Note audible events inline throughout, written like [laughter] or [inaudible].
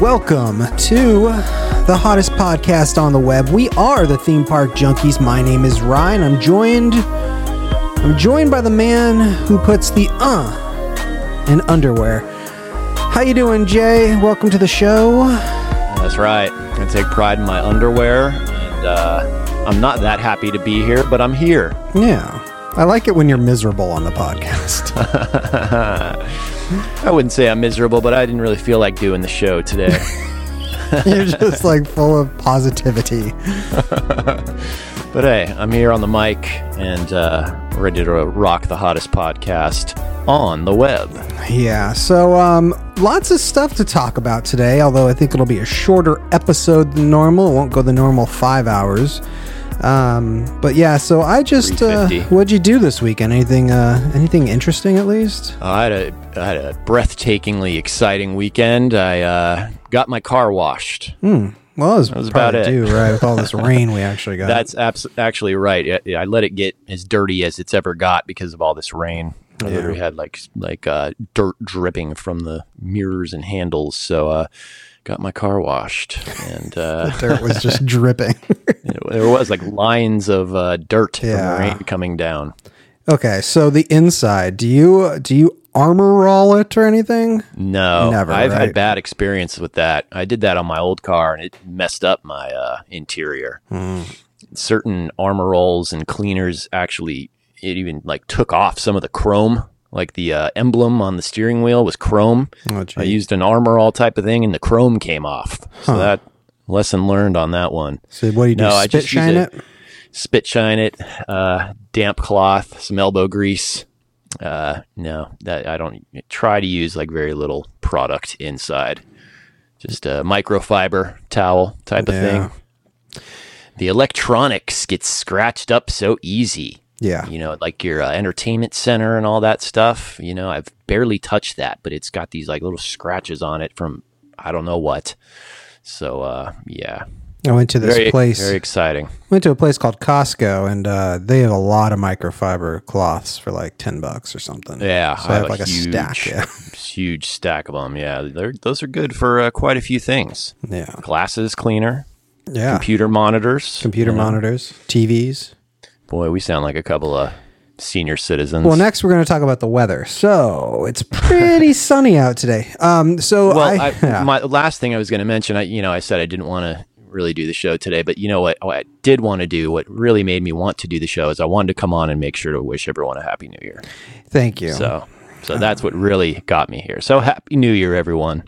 Welcome to the hottest podcast on the web. We are the Theme Park Junkies. My name is Ryan. I'm joined I'm joined by the man who puts the uh in underwear. How you doing, Jay? Welcome to the show. That's right. I take pride in my underwear, and uh, I'm not that happy to be here, but I'm here. Yeah. I like it when you're miserable on the podcast. [laughs] I wouldn't say I'm miserable, but I didn't really feel like doing the show today. [laughs] [laughs] you're just like full of positivity. [laughs] but hey, I'm here on the mic and uh, ready to rock the hottest podcast on the web. Yeah, so um, lots of stuff to talk about today, although I think it'll be a shorter episode than normal. It won't go the normal five hours. Um, but yeah, so I just uh, 350. what'd you do this weekend? Anything uh, anything interesting at least? Uh, I had a I had a breathtakingly exciting weekend. I uh, got my car washed. Well, that was, was about it. due, right? With all this [laughs] rain we actually got. That's abs- actually right. I, I let it get as dirty as it's ever got because of all this rain. I literally had like like uh, dirt dripping from the mirrors and handles. So uh, got my car washed, and [laughs] uh, dirt was [laughs] just dripping. there was like lines of uh, dirt Yeah. from the rain coming down. okay, so the inside. Do you do you Armor All it or anything? No, Never, I've right? had bad experience with that. I did that on my old car, and it messed up my uh, interior. Hmm. Certain Armor Alls and cleaners actually, it even like took off some of the chrome. Like the uh, emblem on the steering wheel was chrome. Oh, I used an armor all type of thing, and the chrome came off. So that lesson learned on that one. So what do you do? No, I spit just shine it. it? Spit shine it, uh, damp cloth, some elbow grease. Uh, no, that I don't try to use like very little product inside. Just a microfiber towel type of thing. The electronics get scratched up so easy. Yeah. You know, like your uh, entertainment center and all that stuff. You know, I've barely touched that, but it's got these like little scratches on it from I don't know what. So, uh, yeah, I went to this very place. very exciting. Went to a place called Costco, and uh, they have a lot of microfiber cloths for like ten bucks or something. Yeah, so I have like a huge, stack. Yeah, [laughs] huge stack of them. Yeah, they're, those are good for uh, quite a few things. yeah, Glasses cleaner, yeah. computer monitors, Computer you know. monitors, TVs. Boy, we sound like a couple of senior citizens. Well, next we're going to talk about the weather. So it's pretty [laughs] sunny out today. Um, so Well, I, I, [laughs] yeah. my last thing I was going to mention, I you know, I said I didn't want to really do the show today, but you know what? What I did want to do, what really made me want to do the show, is I wanted to come on and make sure to wish everyone a happy New Year. thank you. So, so that's what really got me here. So happy New Year, everyone.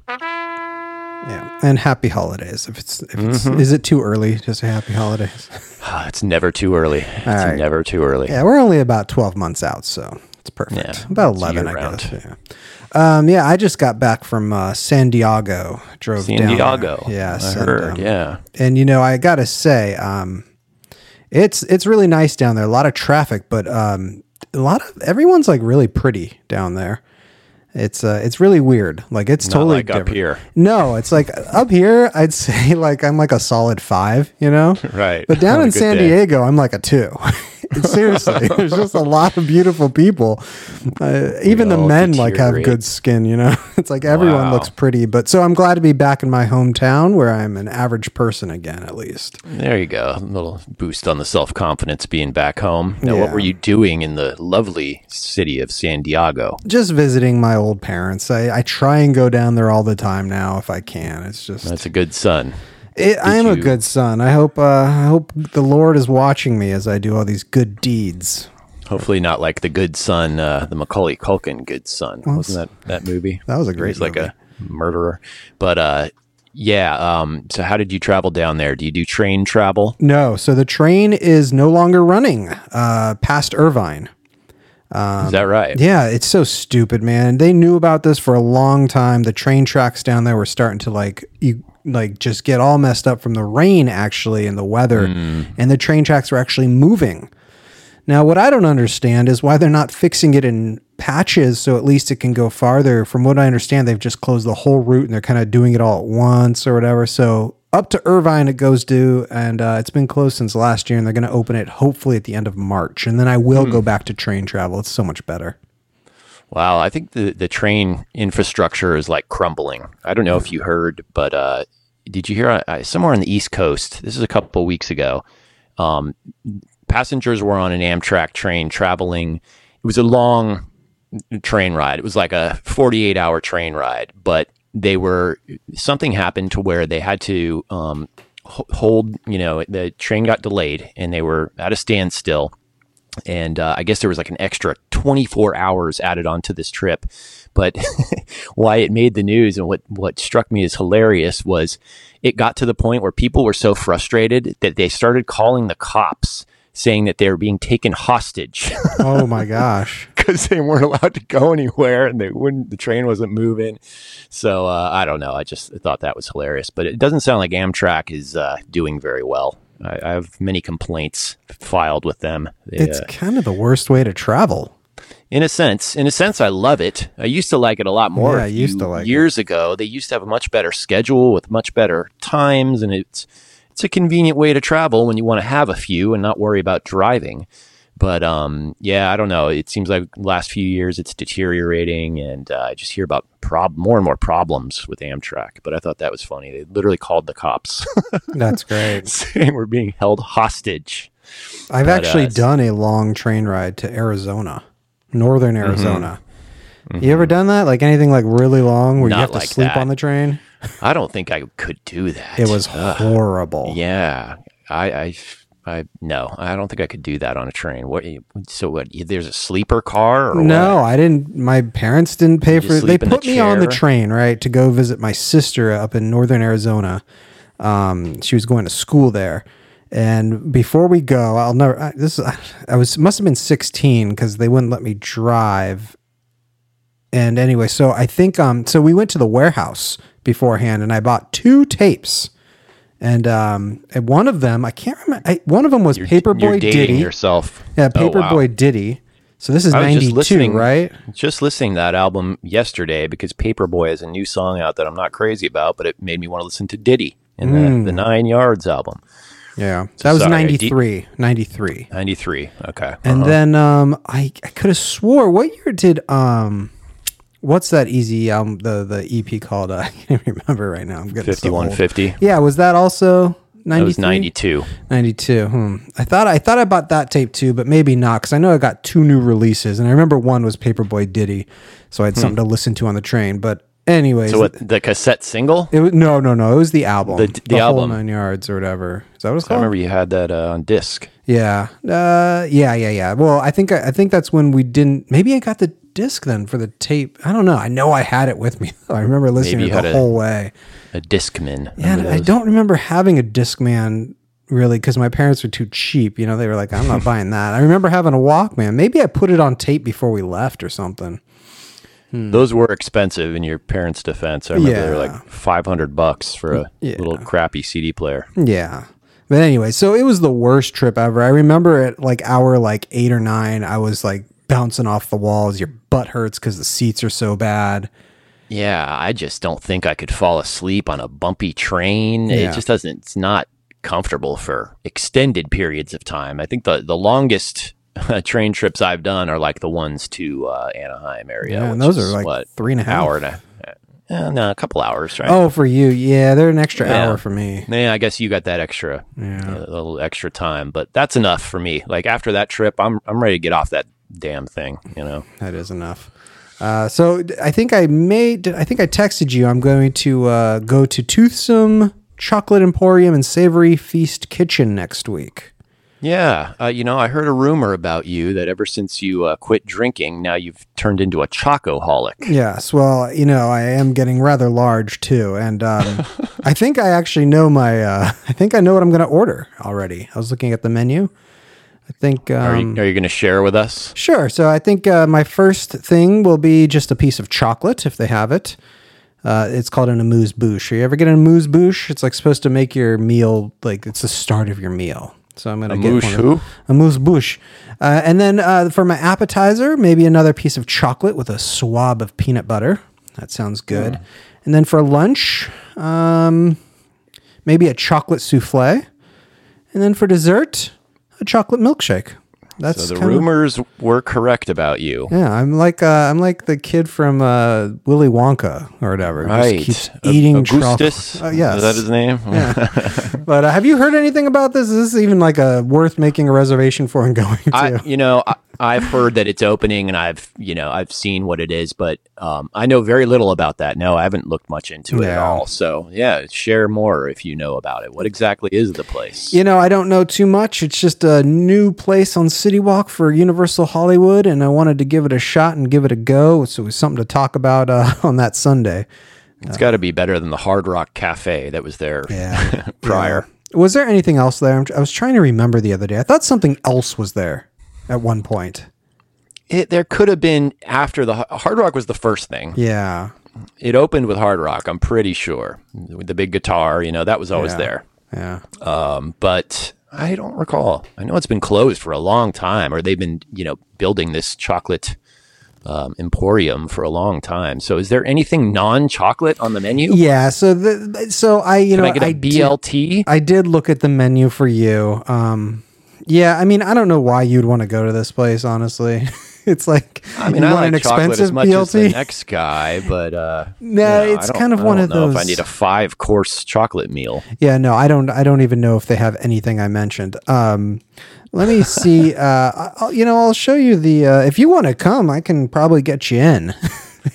Yeah, and happy holidays. If it's, if it's Mm-hmm. is it too early to say happy holidays? [laughs] Ah, It's never too early. It's right. never too early. Yeah, we're only about twelve months out, so it's perfect. Yeah, about eleven, I guess. Yeah. Um, yeah, I just got back from uh, San Diego. Drove San down there. Diego. Yes, I and, heard. um, yeah. and you know i gotta say um it's it's really nice down there a lot of traffic but um a lot of everyone's like really pretty down there it's uh it's really weird like it's Not totally like up different. here. no it's like up here i'd say [laughs] like i'm like a solid five you know [laughs] Right. but down in san day. diego i'm like a two [laughs] [laughs] seriously there's just a lot of beautiful people uh, even the men like have good skin you know [laughs] it's like everyone Wow. looks pretty but so i'm glad to be back in my hometown where i'm an average person again at least There you go. A little boost on the self confidence being back home. Now, what were you doing in the lovely city of San Diego? just visiting my old parents. I, I try and go down there all the time now if I can. It's just That's a good son. It, I am a good son. I hope uh, I hope the Lord is watching me as I do all these good deeds. Hopefully, not like the good son, uh, the Macaulay Culkin good son. Wasn't that that movie? That was a great. great like a murderer. But uh, yeah. Um, so, how did you travel down there? Do you do train travel? No, so the train is no longer running uh, past Irvine. Is that right? Yeah, it's so stupid, man. They knew about this for a long time. The train tracks down there were starting to like you like just get all messed up from the rain actually and the weather and the train tracks were actually moving. Now, what I don't understand is why they're not fixing it in patches so at least it can go farther. From what I understand, they've just closed the whole route and they're kind of doing it all at once or whatever. So up to Irvine it goes due and uh, it's been closed since last year, and they're going to open it hopefully at the end of March, and then I will go back to train travel. It's so much better. Wow, I think the, the train infrastructure is like crumbling. I don't know if you heard, but uh, did you hear uh, somewhere on the East Coast? This is a couple of weeks ago. Um, passengers were on an Amtrak train traveling. It was a long train ride. It was like a 48 hour train ride, but they were something happened to where they had to um, hold. You know, the train got delayed and they were at a standstill. And uh, I guess there was like an extra 24 hours added onto this trip. But [laughs] why it made the news and what, what struck me as hilarious was it got to the point where people were so frustrated that they started calling the cops saying that they were being taken hostage. [laughs] oh my gosh. Because they weren't allowed to go anywhere and they wouldn't, the train wasn't moving. So uh, I don't know. I just thought that was hilarious. But it doesn't sound like Amtrak is uh, doing very well. I, I, have many complaints filed with them. They, it's uh, kind of the worst way to travel. In a sense, in a sense, I love it. I used to like it a lot more. Yeah, I used to like years it. ago. They used to have a much better schedule with much better times, and it's it's a convenient way to travel when you want to have a few and not worry about driving. But um, yeah, I don't know. It seems like last few years it's deteriorating, and uh, I just hear about prob- more and more problems with Amtrak. But I thought that was funny. They literally called the cops. [laughs] That's great. [laughs] Saying we're being held hostage. I've but, actually uh, done a long train ride to Arizona, northern mm-hmm. Arizona. Mm-hmm. You ever done that? Like anything like really long where Not you have to like sleep that. on the train? I don't think I could do that. It was Ugh. horrible. Yeah, I, I, I, no, I don't think I could do that on a train. What? So what? There's a sleeper car? no, what? I didn't. My parents didn't pay for it. They put the me on the train right to go visit my sister up in northern Arizona. Um, she was going to school there. And before we go, I'll never. I, this I was must have been 16 because they wouldn't let me drive. And anyway, so I think um, so we went to the warehouse beforehand, and I bought two tapes. And um, and one of them, I can't remember. I, one of them was Paperboy Ditty. yourself. Yeah, Paperboy oh, wow. Ditty. So this is ninety two, right? Just listening to that album yesterday because Paperboy has a new song out that I'm not crazy about, but it made me want to listen to Ditty in mm. the, the Nine Yards album. Yeah, so that was sorry, 93, 93. 93, okay. Uh-huh. And then um, I, I could have swore, what year did um, what's that easy um the the EP called? Uh, [laughs] I can't remember right now. I'm getting fifty one fifty. Yeah, was that also? 90 was 92 92 hmm. i thought i thought i bought that tape too but maybe not because i know i got two new releases and i remember one was paperboy ditty so i had hmm. something to listen to on the train but anyways so what the cassette single it was no no no it was the album the, the, the album nine yards or whatever is that what it's called? i remember you had that uh, on disc yeah uh, yeah yeah yeah well i think i think that's when we didn't maybe i got the disc then for the tape? I don't know. I know I had it with me. I remember listening to it the a, whole way. A Discman. Yeah, I don't remember having a Discman really because my parents were too cheap. You know, they were like, I'm not [laughs] buying that. I remember having a Walkman. Maybe I put it on tape before we left or something. Hmm. Those were expensive in your parents' defense. I remember yeah. they were like 500 bucks for a yeah. little crappy CD player. Yeah. But anyway, so it was the worst trip ever. I remember at like hour like eight or nine, I was like bouncing off the walls. Your butt hurts because the seats are so bad. Yeah, I just don't think I could fall asleep on a bumpy train. Yeah. It just doesn't. It's not comfortable for extended periods of time. I think the the longest train trips I've done are like the ones to uh, Anaheim area. Yeah, and those are like what, three and a half hour and a, uh, no, a couple hours, right? Oh, for you, yeah, they're an extra yeah. hour for me. Yeah, I guess you got that extra, yeah. Uh, a little extra time, but that's enough for me. Like after that trip, I'm I'm ready to get off that damn thing, you know. That is enough. Uh, so I think I made. I think I texted you. I'm going to uh, go to Toothsome Chocolate Emporium and Savory Feast Kitchen next week. Yeah, uh, you know, I heard a rumor about you that ever since you uh, quit drinking, now you've turned into a chocoholic. Yes, well, you know, I am getting rather large too, and um, [laughs] I think I actually know my. Uh, I think I know what I'm going to order already. I was looking at the menu. I think. Um, are you, are you going to share with us? Sure. So I think uh, my first thing will be just a piece of chocolate if they have it. Uh, it's called an amuse bouche. Are you ever get an amuse bouche? It's like supposed to make your meal like it's the start of your meal. So I'm gonna amuse get one who? amuse bouche, uh, and then uh, for my appetizer, maybe another piece of chocolate with a swab of peanut butter. That sounds good. Mm. And then for lunch, um, maybe a chocolate souffle, and then for dessert, a chocolate milkshake. That's So the rumors were correct about you. Yeah, I'm like uh, I'm like the kid from uh, Willy Wonka or whatever. Right. Just keeps eating Augustus. chocolate. Uh, yes. Is that his name? [laughs] But uh, have you heard anything about this? Is this even like a worth making a reservation for and [laughs] going to? I, you know, I, I've heard that it's opening, and I've, you know, I've seen what it is, but um, I know very little about that. No, I haven't looked much into it at all. So, yeah, share more if you know about it. What exactly is the place? You know, I don't know too much. It's just a new place on City Walk for Universal Hollywood, and I wanted to give it a shot and give it a go. So it was something to talk about uh, [laughs] on that Sunday. It's got to be better than the Hard Rock Cafe that was there Yeah. [laughs] prior. Was there anything else there? I was trying to remember the other day. I thought something else was there at one point. It, there could have been after the Hard Rock was the first thing. Yeah. It opened with Hard Rock, I'm pretty sure. With the big guitar, you know, that was always Yeah. there. Yeah. Um, but I don't recall. I know it's been closed for a long time, or they've been, you know, building this chocolate um, emporium for a long time. So, is there anything non-chocolate on the menu? Yeah. So the so I you Can know I get a did- I did look at the menu for you. Um, yeah, I mean, I don't know why you'd want to go to this place. Honestly, [laughs] it's like I mean, I want like chocolate as much as the BLT. next guy, but uh, [laughs] No, you know, it's kind of I one don't of know If I need a five-course chocolate meal, Yeah, no, I don't. I don't even know if they have anything I mentioned. Um, let me [laughs] see. Uh, I'll, you know, I'll show you the. Uh, if you want to come, I can probably get you in.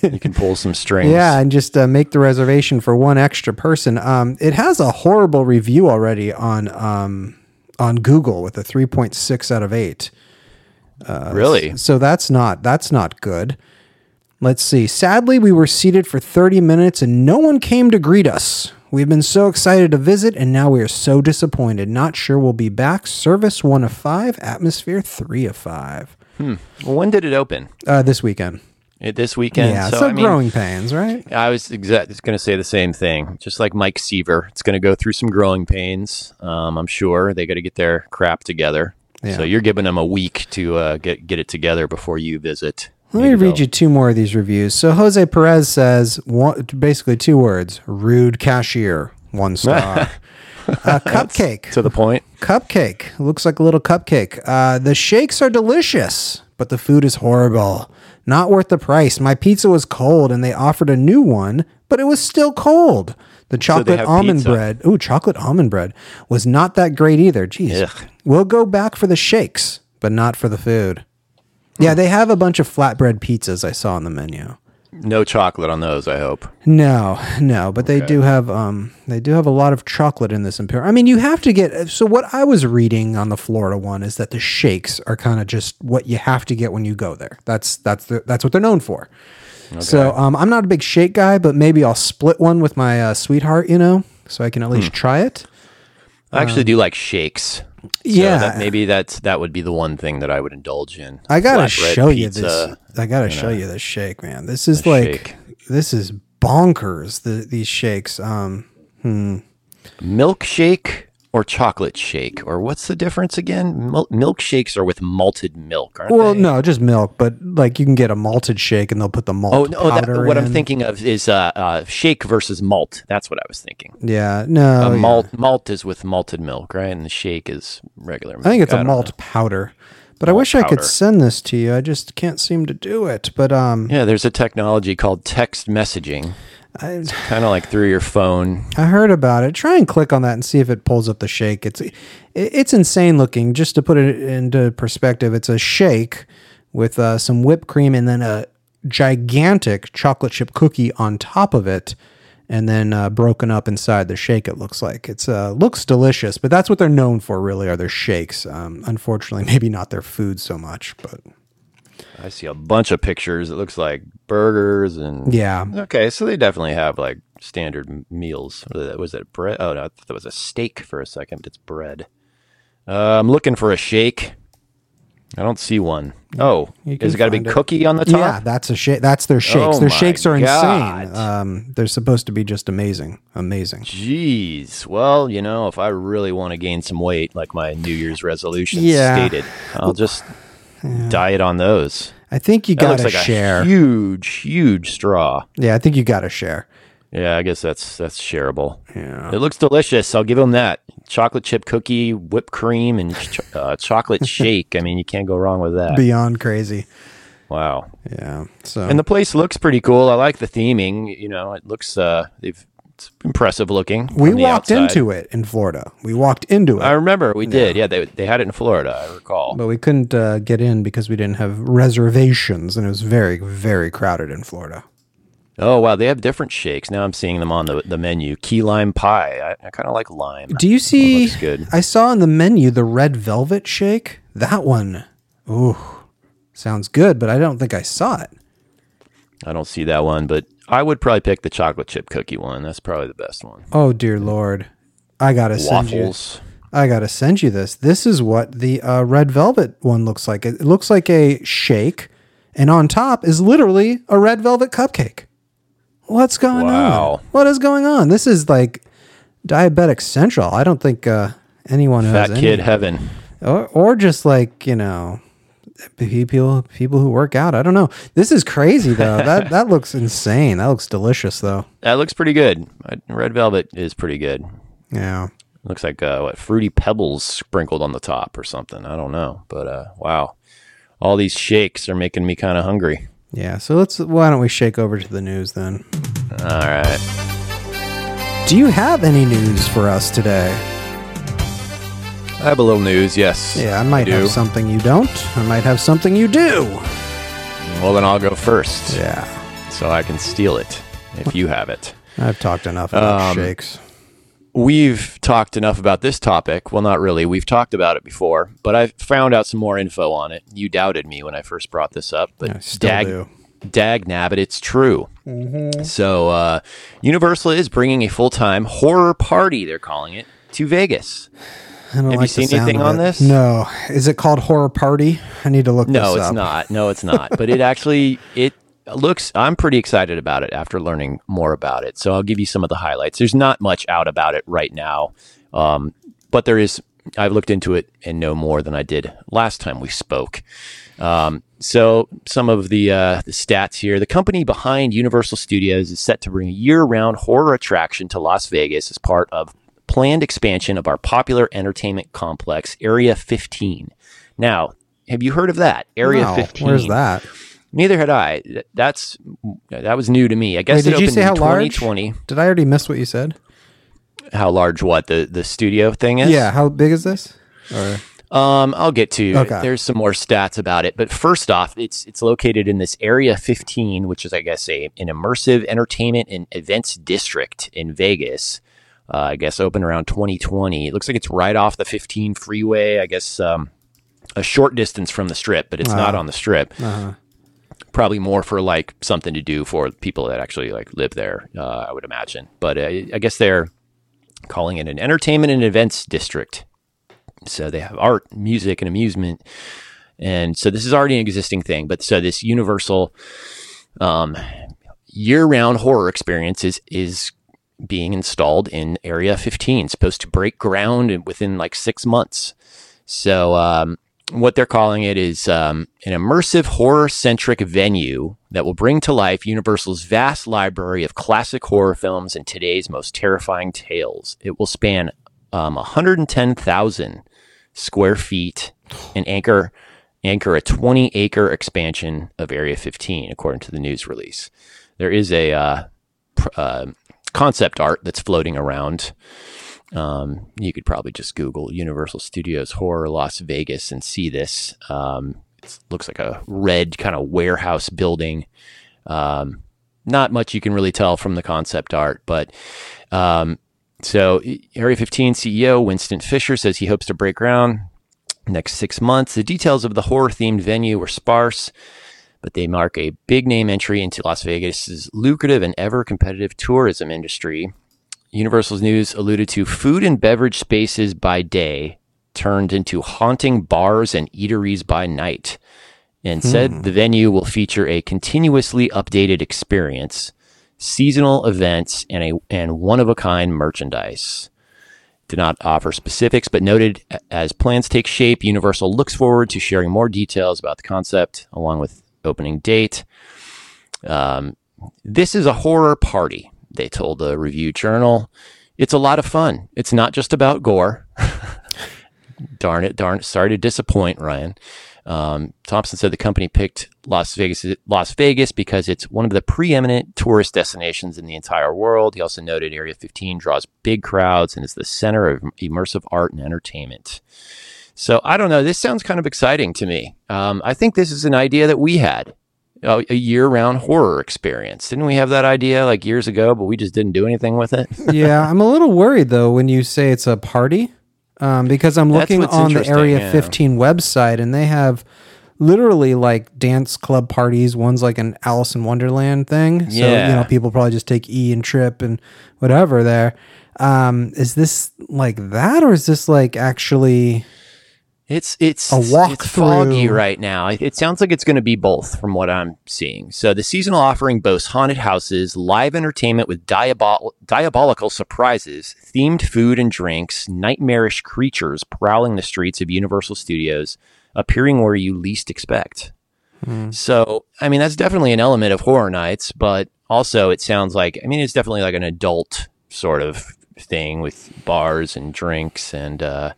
you can pull some strings. yeah, and just uh, make the reservation for one extra person. Um, it has a horrible review already on um, on Google with a three point six out of eight. really. So that's not that's not good. Let's see. Sadly, we were seated for 30 minutes and no one came to greet us. We've been so excited to visit and now we are so disappointed. Not sure we'll be back. Service 1 of 5, atmosphere 3 of 5. Well, when did it open? Uh, this weekend. This weekend. yeah, so, so I mean, growing pains, right? I was exactly going to say the same thing. Just like Mike Seaver, it's going to go through some growing pains. Um, I'm sure they got to get their crap together. Yeah. So you're giving them a week to uh, get get it together before you visit. Let me read you two more of these reviews. So Jose Perez says one, basically two words: rude cashier, one [laughs] star. uh, cupcake, to the point. cupcake. Looks like a little cupcake. Uh, the shakes are delicious, but the food is horrible. Not worth the price. My pizza was cold, and they offered a new one, but it was still cold. The chocolate have almond pizza. bread. Ooh, chocolate almond bread was not that great either. Jeez. Ugh. We'll go back for the shakes, but not for the food. Yeah, they have a bunch of flatbread pizzas I saw on the menu. No chocolate on those. I hope. No, no, but they do have um they do have a lot of chocolate in this imperial. I mean, you have to get so what I was reading on the Florida one is that the shakes are kind of just what you have to get when you go there. That's that's the, that's what they're known for. So um, I'm not a big shake guy, but maybe I'll split one with my uh, sweetheart, you know, so I can at least try it. I actually do like shakes. So yeah. that, maybe that's that would be the one thing that I would indulge in. I gotta show you pizza. this. I gotta show you this shake, man. This is like shake. this is bonkers. The these shakes. Um, hmm. milkshake or chocolate shake, or what's the difference again? Mil- milkshakes are with malted milk, aren't well, they? no, just milk, but like you can get a malted shake and they'll put the malt Oh no! That, powder what I'm thinking of is uh, uh, shake versus malt. That's what I was thinking. Yeah, no, Uh, yeah. malt malt is with malted milk, right? And the shake is regular. Milk. I think it's a malt know. powder. But I Malt wish I could send this to you. I just can't seem to do it. But um, Yeah, there's a technology called text messaging. I, [sighs] Kind of like through your phone. I heard about it. Try and click on that and see if it pulls up the shake. It's it's insane looking. Just to put it into perspective, it's a shake with uh, some whipped cream and then a gigantic chocolate chip cookie on top of it, and then uh, broken up inside the shake. It looks like it's uh, looks delicious, but that's what they're known for. Really, are their shakes. Um, unfortunately, [laughs] maybe not their food so much, but I see a bunch of pictures. It looks like burgers and yeah. Okay, so they definitely have like standard meals. Was that- bread? Oh no, I thought that was a steak for a second. But it's bread. Uh, I'm looking for a shake. I don't see one. Oh, has it got a big find it. cookie on the top? Yeah, that's a shake. That's their shakes. Oh their shakes are God. insane. Um, they're supposed to be just amazing, amazing. Jeez. Well, you know, if I really want to gain some weight, like my New Year's resolution Yeah. stated, I'll just diet on those. I think you got to like share. a huge, huge straw. yeah, I think you got to share. Yeah, I guess that's that's shareable. Yeah. It looks delicious. I'll give them that. Chocolate chip cookie, whipped cream, and ch- [laughs] uh, chocolate shake. I mean, you can't go wrong with that. Beyond crazy. Wow. Yeah. So And the place looks pretty cool. I like the theming. You know, it looks uh, they've it's impressive looking. we walked into it in Florida. We walked into it. I remember we did. Yeah, they they had it in Florida. I recall. but we couldn't uh, get in because we didn't have reservations and it was very very crowded in Florida. Oh wow, they have different shakes. Now I'm seeing them on the the menu. Key lime pie. I, I kind of like lime. Do you see looks good. I saw on the menu the red velvet shake. That one. Ooh. Sounds good, but I don't think I saw it. I don't see that one, but I would probably pick the chocolate chip cookie one. That's probably the best one. Oh dear lord. I got to send you I got to send you this. This is what the uh, red velvet one looks like. It looks like a shake and on top is literally a red velvet cupcake. What's going Wow. on? What is going on? This is like diabetic central. I don't think uh, anyone Fat has kid any, heaven. or, or just like you know people people who work out. I don't know. This is crazy though. [laughs] that that looks insane. That looks delicious though. That looks pretty good. Red velvet is pretty good. Yeah. Looks like uh, what fruity pebbles sprinkled on the top or something. I don't know, but uh, wow, all these shakes are making me kind of hungry. Yeah. So let's. Why don't we shake over to the news then? All right, Do you have any news for us today? I have a little news. Yes. Yeah, I might do. have something you don't. I might have something you do. Well, then I'll go first, Yeah. so I can steal it if you have it. I've talked enough about Um, shakes. We've talked enough about this topic. Well, not really. We've talked about it before, but I found out some more info on it. You doubted me when I first brought this up, but I still dag, do. dag nabbit, it's true. So, uh, Universal is bringing a full time horror party, they're calling it, to Vegas. I don't have you like the seen anything on this? No. Is it called Horror Party? I need to look No, it's up. not. No, it's [laughs] not. but it actually it looks. I'm pretty excited about it after learning more about it. So I'll give you some of the highlights. There's not much out about it right now, um, but there is. I've looked into it and know more than I did last time we spoke. Um, so some of the uh, the stats here: the company behind Universal Studios is set to bring a year-round horror attraction to Las Vegas as part of planned expansion of our popular entertainment complex, Area 15. Now, have you heard of that? Area No, 15. Where's that? Neither had I. That's that was new to me. I guess Wait, it did you say in how large? 2020. Did I already miss what you said? How large? What the the studio thing is? Yeah. How big is this? Or Um, I'll get to. Okay. There's some more stats about it, but first off, it's it's located in this Area 15, which is, I guess, a an immersive entertainment and events district in Vegas. Uh, I guess open around 2020. It looks like it's right off the 15 freeway. I guess um, a short distance from the Strip, but it's not Ah. on the Strip. uh, Probably more for like something to do for people that actually like live there. Uh, I would imagine, but uh, I guess they're calling it an entertainment and events district. So they have art, music, and amusement. And so this is already an existing thing. But so this universal um, year round horror experience is, is being installed in Area 15, supposed to break ground within like six months. So um, what they're calling it is um, an immersive horror centric venue that will bring to life Universal's vast library of classic horror films and today's most terrifying tales. It will span um, 110,000 square feet and anchor anchor a 20 acre expansion of Area 15, according to the news release. There is a uh, pr- uh, concept art that's floating around. Um, you could probably just Google Universal Studios Horror Las Vegas and see this. Um, it looks like a red kind of warehouse building. Um, not much you can really tell from the concept art, but um, so Area 15 CEO Winston Fisher says he hopes to break ground next six months. The details of the horror themed venue were sparse, but they mark a big name entry into Las Vegas's lucrative and ever competitive tourism industry. Universal's news alluded to food and beverage spaces by day turned into haunting bars and eateries by night, and said hmm. the venue will feature a continuously updated experience, seasonal events, and a and one of a kind merchandise did not offer specifics, but noted as plans take shape, Universal looks forward to sharing more details about the concept along with opening date. Um, this is a horror party. They told the Review Journal, "It's a lot of fun. It's not just about gore." [laughs] darn it, darn it. Sorry to disappoint, Ryan. Um, Thompson said the company picked Las Vegas, Las Vegas because it's one of the preeminent tourist destinations in the entire world. He also noted Area 15 draws big crowds and is the center of immersive art and entertainment. So I don't know. This sounds kind of exciting to me. Um, I think this is an idea that we had a, a year-round horror experience. Didn't we have that idea like years ago, but we just didn't do anything with it? [laughs] yeah, I'm a little worried though when you say it's a party um, because I'm looking on the Area yeah. 15 website and they have literally like dance club parties. One's like an Alice in Wonderland thing. So, Yeah. you know, people probably just take E and trip and whatever there. Um, is this like that or is this like actually It's it's A walk it's foggy through. right now. It, it sounds like it's going to be both from what I'm seeing. So the seasonal offering boasts haunted houses, live entertainment with diabol- diabolical surprises, themed food and drinks, nightmarish creatures prowling the streets of Universal Studios, appearing where you least expect. So, I mean, that's definitely an element of Horror Nights, but also it sounds like, I mean, it's definitely like an adult sort of thing with bars and drinks and, uh,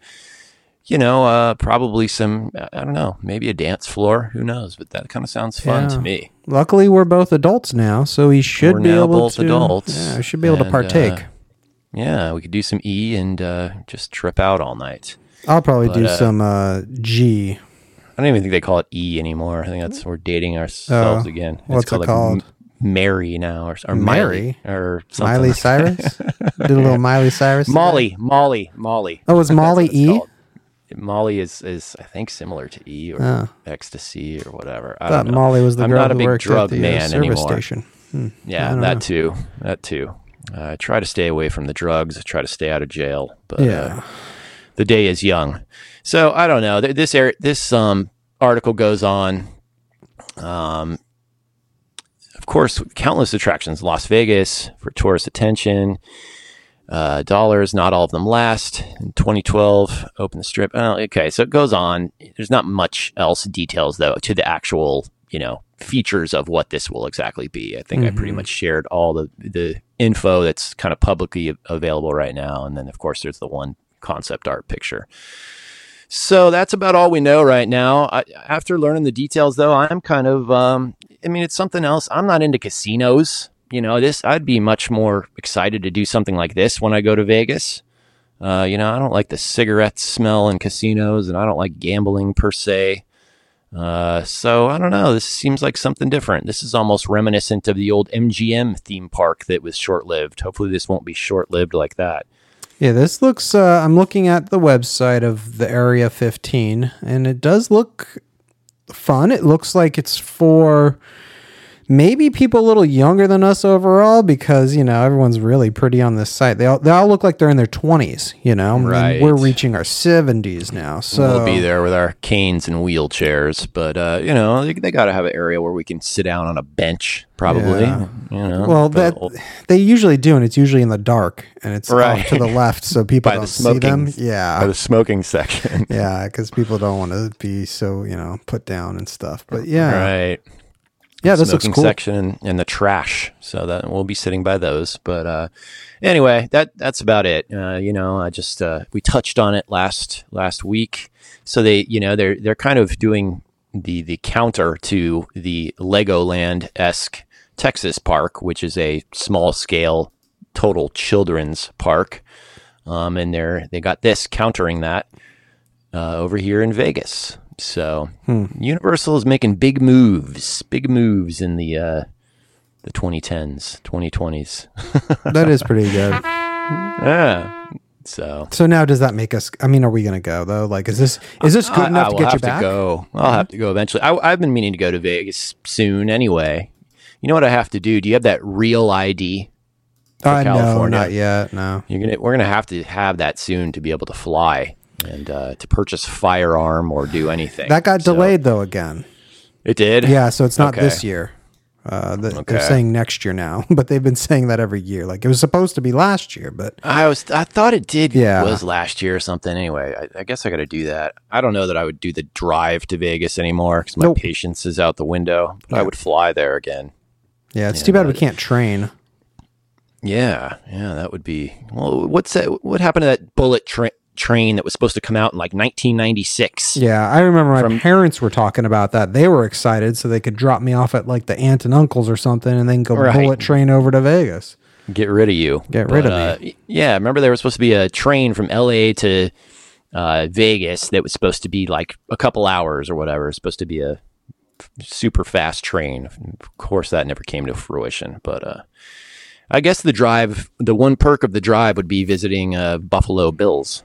you know, uh, probably some, I don't know, maybe a dance floor. Who knows? But that kind of sounds fun Yeah. to me. luckily we're both adults now, so we should We're be now able both to adults, Yeah, we should be able to partake. uh, Yeah, we could do some E and uh, just trip out all night. I'll probably do but, uh, some uh, G. I don't even think they call it E anymore. I think that's we're dating ourselves Oh, again. what's it like, called? M- Mary now, or, or Mary? Or something. Miley like- Cyrus? Did a little [laughs] Miley Cyrus? Molly, Molly, Molly. Oh, was [laughs] Molly E? called. Molly is is I think similar to E or Oh. ecstasy or whatever. I I thought. Molly was the I'm girl not a who big worked drug at the uh, service anymore. station. Hmm. Yeah, that know. too. That too. Uh, I try to stay away from the drugs. I try to stay out of jail. But Yeah. uh, the day is young. So I don't know. This air, this um, article goes on. Um, of course, countless attractions. Las Vegas for tourist attention. Uh, dollars. Not all of them last. In 2012, open the strip. Oh, okay, so it goes on. There's not much else details though to the actual, you know, features of what this will exactly be. I think I pretty Mhm. much shared all the the info that's kind of publicly available right now, and then of course there's the one concept art picture. So that's about all we know right now. I, after learning the details, though, I'm kind of, um, I mean, it's something else. I'm not into casinos. You know, this, I'd be much more excited to do something like this when I go to Vegas. Uh, you know, I don't like the cigarette smell in casinos and I don't like gambling per se. Uh, so I don't know. This seems like something different. This is almost reminiscent of the old MGM theme park that was short lived. Hopefully, this won't be short lived like that. Yeah, this looks. Uh, I'm looking at the website of the Area 15, and it does look fun. It looks like it's for maybe people a little younger than us overall, because you know everyone's really pretty on this site. They all they all look like they're in their 20s. You know, And we're reaching our 70s now, so we'll be there with our canes and wheelchairs, but uh, you know they, they got to have an area where we can sit down on a bench, probably. Yeah. You know, Well, that they usually do, and it's usually in the dark, and it's Right. off to the left, so [laughs] people By the don't see them. Yeah, by the smoking section, yeah, because people don't want to be so you know put down and stuff. But yeah, right? Yeah, this looks smoking cool. section and, and the trash. So that we'll be sitting by those. But uh, anyway, that that's about it. Uh, you know, I just uh, we touched on it last last week. So they, you know, they're they're kind of doing the the counter to the Legoland esque Texas park, which is a small scale total children's park. Um, and they're they got this countering that uh, over here in Vegas. So Hmm. Universal is making big moves, big moves in the uh, the 2010s, 2020s. [laughs] That is pretty good. yeah. So So now, does that make us? I mean, are we gonna go though? Like, is this is this good I- enough I to get you have back? To go. I'll have to go eventually. I, I've been meaning to go to Vegas soon anyway. You know what I have to do? Do you have that real ID? Uh, no, California? not yet. No. You're gonna we're gonna have to have that soon to be able to fly and uh, to purchase firearm or do anything. That got So- delayed though again. It did. Yeah, so it's not Okay. this year. Uh, the, They're saying next year now, [laughs] but they've been saying that every year. Like it was supposed to be last year, but I was I thought it did Yeah. was last year or something. Anyway, I, I guess I got to do that. I don't know that I would do the drive to Vegas anymore because my Nope. patience is out the window. But I would fly there again. yeah, it's Yeah, too bad we can't train. Yeah, yeah, that would be. Well, what's that? What happened to that bullet tra- train that was supposed to come out in like 1996? Yeah, I remember my From- parents were talking about that. They were excited so they could drop me off at like the aunt and uncles or something and then go Right. bullet train over to Vegas. Get rid of you. Get rid of uh, Yeah, remember there was supposed to be a train from LA to uh, Vegas that was supposed to be like a couple hours or whatever. It was supposed to be a super fast train. Of course, that never came to fruition. But uh, I guess the drive, the one perk of the drive would be visiting uh, Buffalo Bills.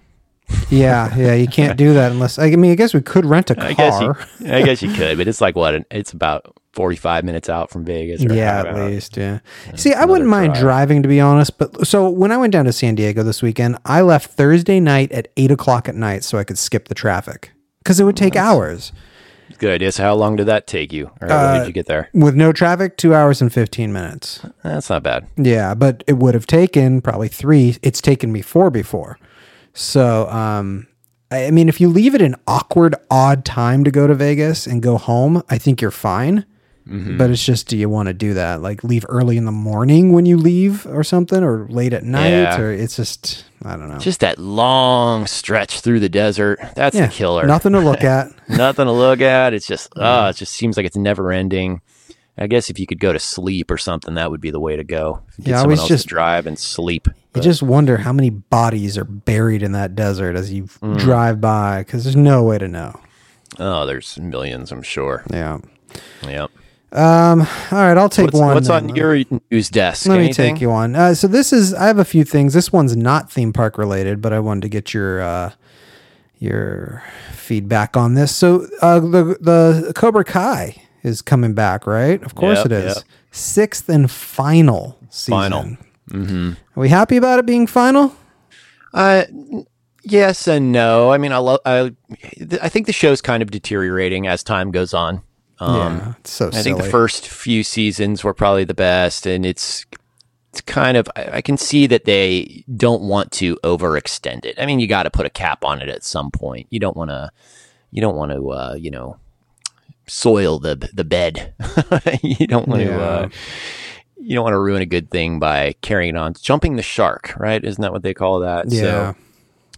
Yeah, yeah, you can't do that unless I mean I guess we could rent a car. I guess you, I guess you could, but it's like what? It's about forty-five minutes out from Vegas. or Yeah, at least, yeah. See, I wouldn't mind drive. driving to be honest, but so when I went down to San Diego this weekend, I left Thursday night at eight o'clock at night so I could skip the traffic because it would take hours. Good idea. So how long did that take you? Or Uh, did you get there? With no traffic, two hours and 15 minutes. That's not bad. Yeah, but it would have taken probably three. It's taken me four before. So, um, I mean, if you leave it an awkward, odd time to go to Vegas and go home, I think you're fine. But it's just, do you want to do that? Like leave early in the morning when you leave or something, or late at night, Yeah. or it's just, I don't know. Just that long stretch through the desert. That's yeah, the killer. Nothing to look [laughs] at. Nothing to look at. It's just, oh, it just seems like it's never ending. I guess if you could go to sleep or something, that would be the way to go. Get Yeah, someone else just- to drive and sleep. You just wonder how many bodies are buried in that desert as you drive by, because there's no way to know. Oh, there's millions, I'm sure. Yeah. Yep. Um. All right, I'll take What's, one. what's then. on your news desk? Let me take you one. Uh, so this is I have a few things. This one's not theme park related, but I wanted to get your uh, your feedback on this. So uh, the the Cobra Kai is coming back, right? Of course Yep, it is. yep. Sixth and final season. Final. Mm-hmm. Are we happy about it being final? Uh, yes and no. I mean, I love. I, I think the show's kind of deteriorating as time goes on. Um, yeah, it's so I silly. think the first few seasons were probably the best, and it's it's kind of I, I can see that they don't want to overextend it. I mean, you got to put a cap on it at some point. You don't want to you don't want to uh, you know soil the the bed. [laughs] you don't want to. Yeah. Uh, you don't want to ruin a good thing by carrying on, jumping the shark, right? Isn't that what they call that? So, yeah.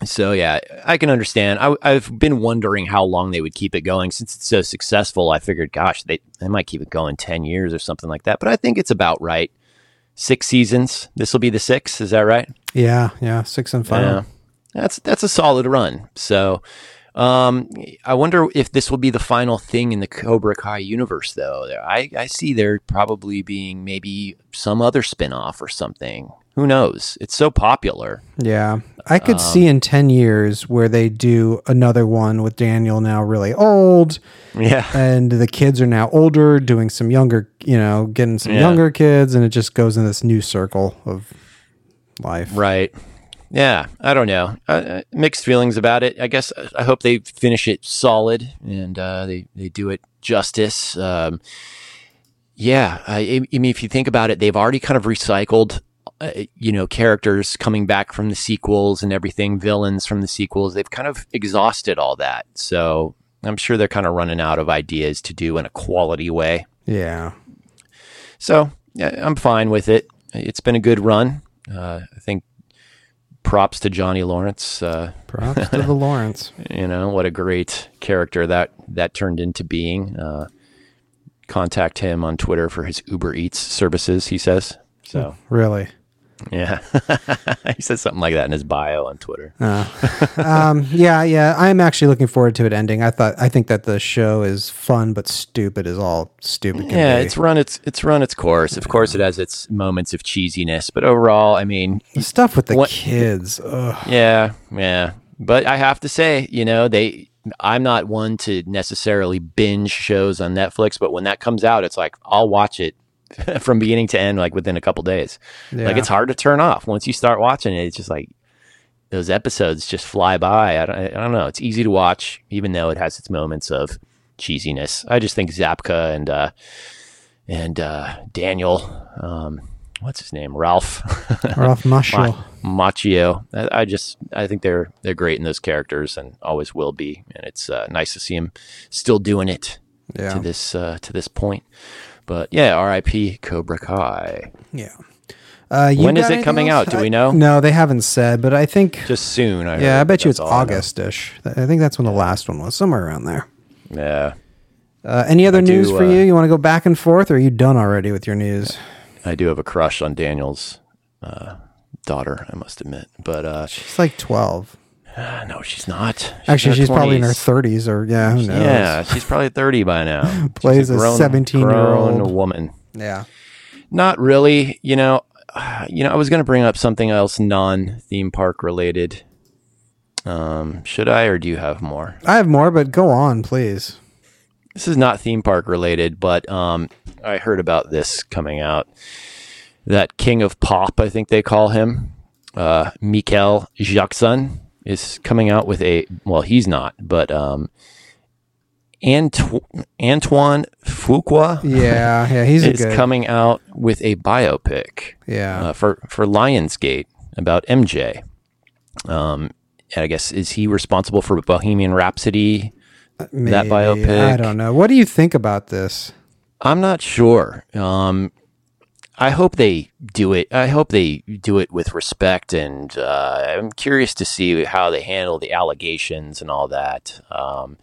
so yeah, I can understand. I, I've been wondering how long they would keep it going since it's so successful. I figured, gosh, they they might keep it going ten years or something like that. But I think it's about right. Six seasons. This will be the sixth. Is that right? yeah, yeah, six and final. Yeah, that's that's a solid run. So, um, I wonder if this will be the final thing in the Cobra Kai universe, though. I I see there probably being maybe some other spin-off or something. Who knows? It's so popular. Yeah. I could Um, see in 10 years where they do another one with Daniel now really old Yeah. and the kids are now older, doing some younger, you know, getting some Yeah. younger kids, and it just goes in this new circle of life. Right. Yeah, I don't know. Uh, Uh, mixed feelings about it. I guess I hope they finish it solid and uh, they they do it justice. Um, yeah, I, I mean, if you think about it, they've already kind of recycled, uh, you know, characters coming back from the sequels and everything, villains from the sequels. They've kind of exhausted all that. So I'm sure they're kind of running out of ideas to do in a quality way. Yeah. So yeah, I'm fine with it. It's been a good run. Uh, I think props to Johnny Lawrence. Uh, Props to the [laughs] Lawrence. you know what a great character that that turned into being. Uh, contact him on Twitter for his Uber Eats services. He says so. Really. Yeah, [laughs] he said something like that in his bio on Twitter. Um, yeah, yeah. I'm actually looking forward to it ending. I thought, I think that the show is fun, but stupid is all stupid can Yeah, be. it's run its it's run its course. Of course, it has its moments of cheesiness, but overall, I mean, the stuff with the What- kids. Ugh. Yeah, yeah. But I have to say, you know, they I'm not one to necessarily binge shows on Netflix, but when that comes out, it's like I'll watch it [laughs] from beginning to end like within a couple days. Like it's hard to turn off. Once you start watching it, it's just like those episodes just fly by. I don't, I don't know. It's easy to watch even though it has its moments of cheesiness. I just think Zabka and uh and uh Daniel um what's his name? Ralph. [laughs] Ralph Macchio. Machio. I, I just I think they're they're great in those characters and always will be, and it's uh, nice to see him still doing it Yeah. to this uh, to this point. But yeah, R.I.P. Cobra Kai. Yeah. Uh, you When is it coming else? out? Do I- we know? No, they haven't said, but I think. Just soon. I yeah, I bet you it's all I. August-ish. I think that's when the last one was, somewhere around there. Yeah, Uh, any other I do, news for uh, you? You want to go back and forth, or are you done already with your news? I do have a crush on Daniel's uh, daughter. I must admit, but uh, She's like twelve. No, she's not. Actually, in she's probably in her thirties, or yeah, who knows? Yeah, she's probably 30 by now. Plays [laughs] She's a grown- 17-year-old. woman. yeah. Not really. You know, you know, I was going to bring up something else non-theme park related. Um, should I, or do you have more? I have more, but go on, please. This is not theme park related, but um, I heard about this coming out. That king of pop, I think they call him, uh, Michael Jackson, is coming out with a. Well, he's not, but um, Anto- Antoine Fuqua Yeah, yeah, he's is good. coming out with a biopic yeah, uh, for for Lionsgate about MJ. Um, I guess is he responsible for Bohemian Rhapsody? that biopic. I don't know. What do you think about this? I'm not sure. Um, I hope they do it. I hope they do it with respect, and uh, I'm curious to see how they handle the allegations and all that. Um,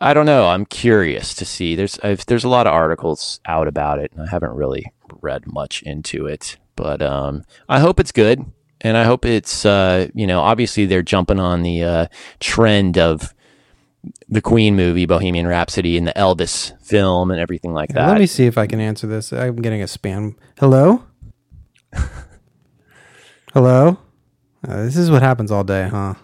I don't know. I'm curious to see. There's I've, there's a lot of articles out about it, and I haven't really read much into it. But um, I hope it's good, and I hope it's uh, you know obviously they're jumping on the uh, trend of the Queen movie, Bohemian Rhapsody, and the Elvis film, and everything like that. Let me see if I can answer this. I'm getting a spam. Hello? [laughs] Hello? Uh, this is what happens all day, huh?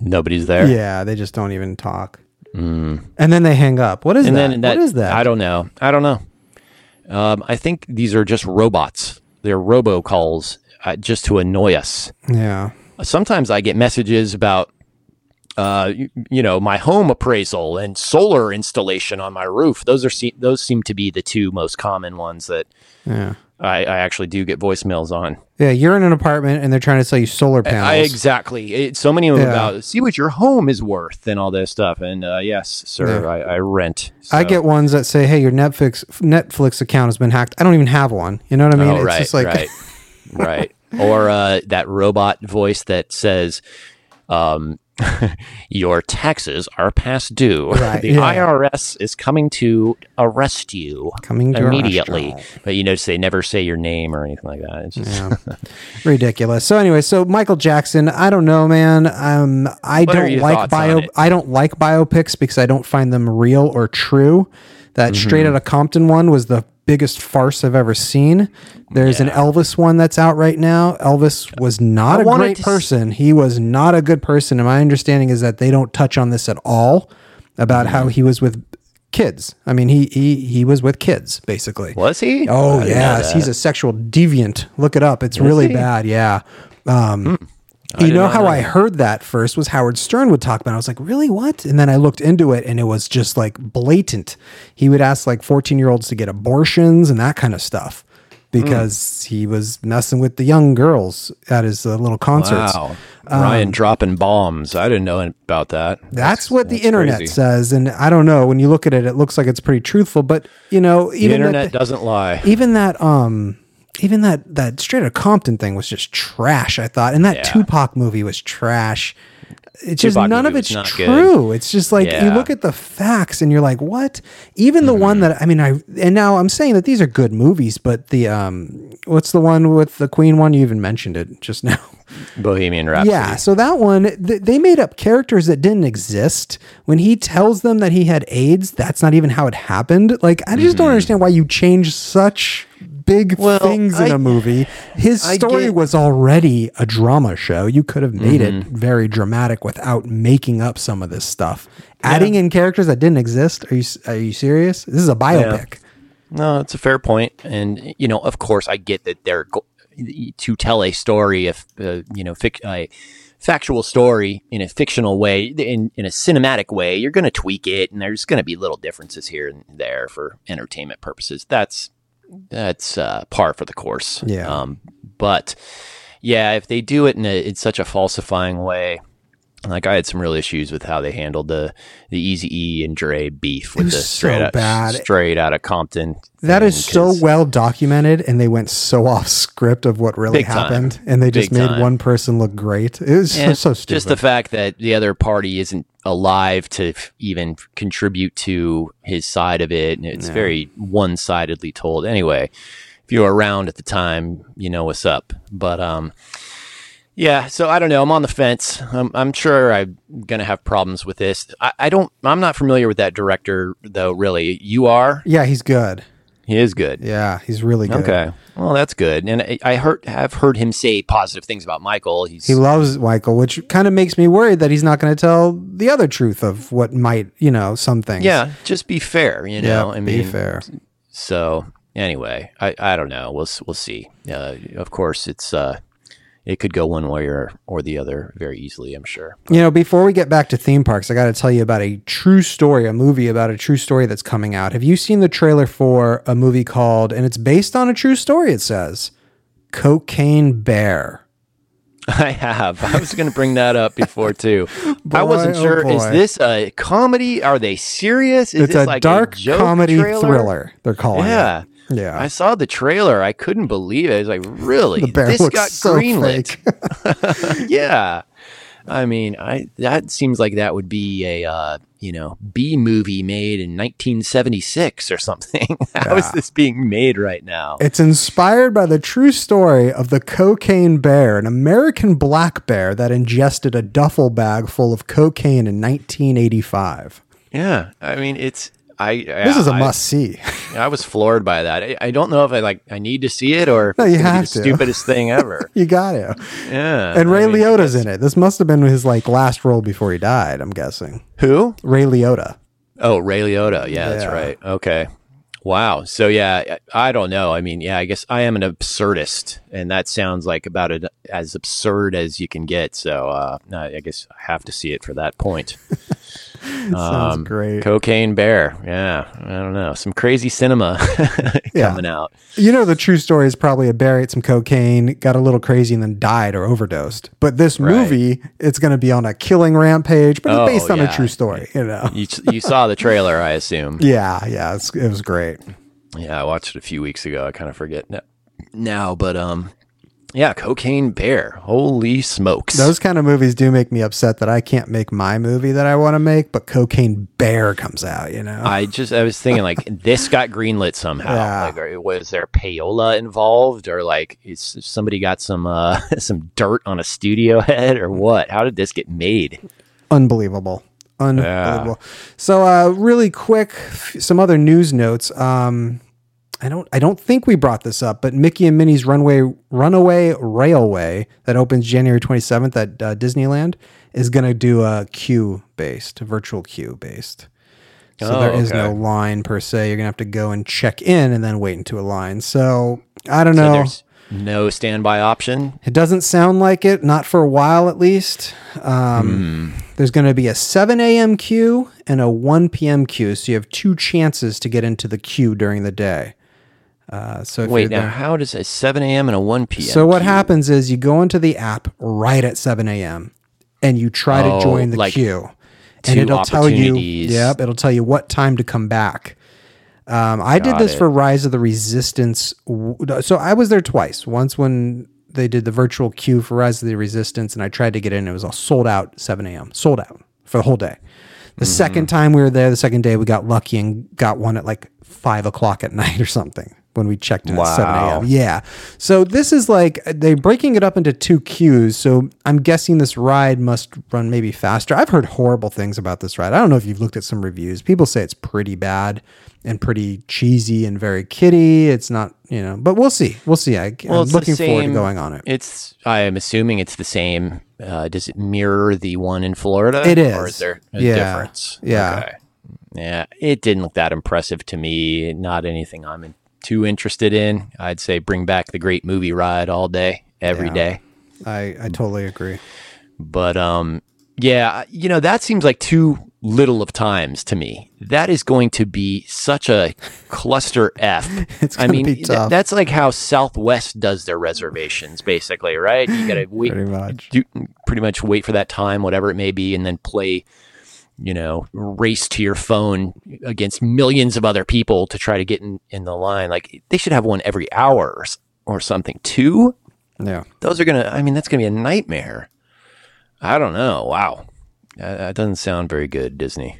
Nobody's there. Yeah, they just don't even talk. And then they hang up. What is Mm. And that? then that, what is that? I don't know. I don't know. Um, I think these are just robots. They're robocalls uh, just to annoy us. yeah. Sometimes I get messages about, uh, you, you know, my home appraisal and solar installation on my roof. Those are se- those seem to be the two most common ones that Yeah. I, I actually do get voicemails on. Yeah, you're in an apartment and they're trying to sell you solar panels. I exactly. It, so many of them Yeah. about see what your home is worth and all this stuff. And uh, yes, sir, Yeah. I, I rent. I get ones that say, "Hey, your Netflix Netflix account has been hacked." I don't even have one. You know what I mean? Oh, it's right, just like right, [laughs] right. Or uh, that robot voice that says, um, [laughs] "Your taxes are past due. Right, [laughs] the yeah. IRS is coming to arrest you Coming to immediately." But you notice they never say your name or anything like that. It's just, Yeah. [laughs] ridiculous. So anyway, so Michael Jackson, I don't know, man. Um, I What don't like bio. I don't like biopics because I don't find them real or true. That Mm-hmm. Straight Outta Compton one was the biggest farce I've ever seen. There's an Elvis one that's out right now. Elvis was not I a great to s- person. He was not a good person. And my understanding is that they don't touch on this at all about Mm-hmm. how he was with kids. I mean, he he he was with kids basically. was he? Oh I yes, he's a sexual deviant. Look it up. It's really he? bad. Yeah. Um, you know how know I heard that first was Howard Stern would talk about. it. I was like, really, what? And then I looked into it, and it was just like blatant. He would ask like fourteen year olds to get abortions and that kind of stuff because he was messing with the young girls at his uh, little concerts. Wow. Ryan dropping bombs. I didn't know about that. Um, That's what the that's internet crazy. says, and I don't know. When you look at it, it looks like it's pretty truthful. But you know, The even that- internet doesn't lie. even that um even that that straight Outta Compton thing was just trash. I thought, and that Yeah. Tupac movie was trash. It's just Tupac none of it's not good. true. It's just like you look at the facts and you're like, what? Even the Mm-hmm. one that I mean, I and now I'm saying that these are good movies, but the um, what's the one with the Queen one? You even mentioned it just [laughs] now. Bohemian Rhapsody. Yeah, so that one th- they made up characters that didn't exist. When he tells them that he had AIDS, that's not even how it happened. Like I just don't understand why you change such big. Well, things in I- a movie. His I story get- was already a drama show. You could have made it Mm-hmm. very dramatic without making up some of this stuff. Adding in characters that didn't exist. Are you are you serious? This is a biopic. No, it's a fair point, and you know, of course, I get that they're go- to tell a story, if uh, you know, fic- a factual story in a fictional way, in in a cinematic way, you're going to tweak it, and there's going to be little differences here and there for entertainment purposes. That's that's uh, par for the course. Yeah. Um, but yeah, if they do it in, a, in such a falsifying way, like I had some real issues with how they handled the the Easy E and Dre beef with the straight so out bad. straight out of Compton. That is so well documented, and they went so off script of what really Big time. happened, and they just Big made time. one person look great. It was [laughs] so, so stupid. Just the fact that the other party isn't alive to f- even contribute to his side of it, and it's very one sidedly told. Anyway, if you were around at the time, you know what's up. But um, yeah. So I don't know. I'm on the fence. I'm, I'm sure I'm gonna have problems with this. I, I don't. I'm not familiar with that director though. Really, you are. yeah, he's good. He is good. Yeah, he's really good. Okay. Well, that's good. And I, I heard have heard him say positive things about Michael. He's He loves Michael, which kind of makes me worried that he's not going to tell the other truth of what might, you know, some things. yeah. Just be fair. You yeah. know. I be fair. So anyway, I, I don't know. We'll we'll see. Uh, of course, it's uh, it could go one way or or the other very easily. I'm sure. You know, before we get back to theme parks, I got to tell you about a true story, a movie about a true story that's coming out. Have you seen the trailer for a movie called, and it's based on a true story? It says, Cocaine Bear. [laughs] I have. I was going to bring that up before too. [laughs] I wasn't Boy, oh sure. Is this a comedy? Are they serious? Is It's a like dark joke comedy trailer? thriller. They're calling Yeah. it. Yeah. I saw the trailer. I couldn't believe it. I was like, really? the bear this got so greenlit. [laughs] [laughs] yeah. I mean, I that seems like that would be a uh, you know B movie made in 1976 or something. [laughs] How is Yeah. this being made right now? It's inspired by the true story of the cocaine bear, an American black bear that ingested a duffel bag full of cocaine in 1985. yeah, I mean, it's I. This is a I, must see. I was floored by that. I, I don't know if I like I need to see it or No, you have the to. stupidest thing [laughs] ever. you got to. Yeah, And Ray I mean, Liotta's in it. This must have been his like last role before he died. I'm guessing. who? Ray Liotta. Oh, Ray Liotta. Yeah, that's right. Okay. Wow. So yeah, I I don't know. I mean, yeah, I guess I am an absurdist, and that sounds like about it as absurd as you can get. So uh, I guess I have to see it for that point. [laughs] [laughs] Sounds Um, great. Cocaine Bear. Yeah, I don't know. Some crazy cinema [laughs] Yeah. coming out. You know, the true story is probably a bear ate some cocaine, got a little crazy, and then died or overdosed. But this Right. movie, it's going to be on a killing rampage, but Oh, it's based on a true story. You know. You you saw the trailer, I assume. [laughs] Yeah, yeah, it's, it was great. Yeah, I watched it a few weeks ago. I kind of forget now, but um, yeah, Cocaine Bear. Holy smokes! Those kind of movies do make me upset that I can't make my movie that I want to make, but Cocaine Bear comes out. You know. I just I was thinking like [laughs] this got greenlit somehow. Yeah. Like, was there payola involved, or like is somebody got some uh [laughs] some dirt on a studio head, or what? How did this get made? unbelievable unbelievable so uh really quick some other news notes um i don't i don't think we brought this up but mickey and minnie's runway runaway railway that opens january 27th at uh, disneyland is going to do a queue based virtual queue based so Oh, there is okay. no line per se you're going to have to go and check in and then wait into a line so i don't So know there's no standby option. it doesn't sound like it, not for a while at least. Um, Hmm. There's going to be a 7 a.m. queue and a 1 p.m. queue, so you have two chances to get into the queue during the day. Uh, so Wait, now how does a seven a.m. and a one p.m. so what queue- happens is you go into the app right at 7 a.m. and you try Oh, to join the like queue, and it'll tell you, yep, it'll tell you what time to come back. Um, I did this it. for Rise of the Resistance. So I was there twice. Once when they did the virtual queue for Rise of the Resistance, and I tried to get in. It was all sold out 7 a.m. Sold out for the whole day. The Mm-hmm. second time we were there, the second day we got lucky and got one at like five o'clock at [laughs] night or something when we checked in at 7 Wow. a.m. Yeah. So this is like they're breaking it up into two queues. So I'm guessing this ride must run maybe faster. I've heard horrible things about this ride. I don't know if you've looked at some reviews. People say it's pretty bad and pretty cheesy and very kiddie. It's not, you know, but we'll see. We'll see. I, Well, the looking forward to going on it. It's. I am assuming it's the same. Uh, does it mirror the one in Florida? It is. Or is. is there a Yeah. difference? Yeah. Okay. Yeah. It didn't look that impressive to me. Not anything I'm in, too interested in. I'd say bring back the great movie ride all day, every Yeah. day. I, I totally agree. But um, Yeah, you know that seems like too little of times to me. That is going to be such a cluster F. [laughs] It's I mean, be th- that's like how Southwest does their reservations, basically, right? You got [laughs] to wait, Pretty much. do, pretty much wait for that time, whatever it may be, and then play. You know, race to your phone against millions of other people to try to get in, in the line. Like they should have one every hour or, something. Two, Yeah. those are gonna. I mean, that's gonna be a nightmare. I don't know. Wow, that, that doesn't sound very good, Disney.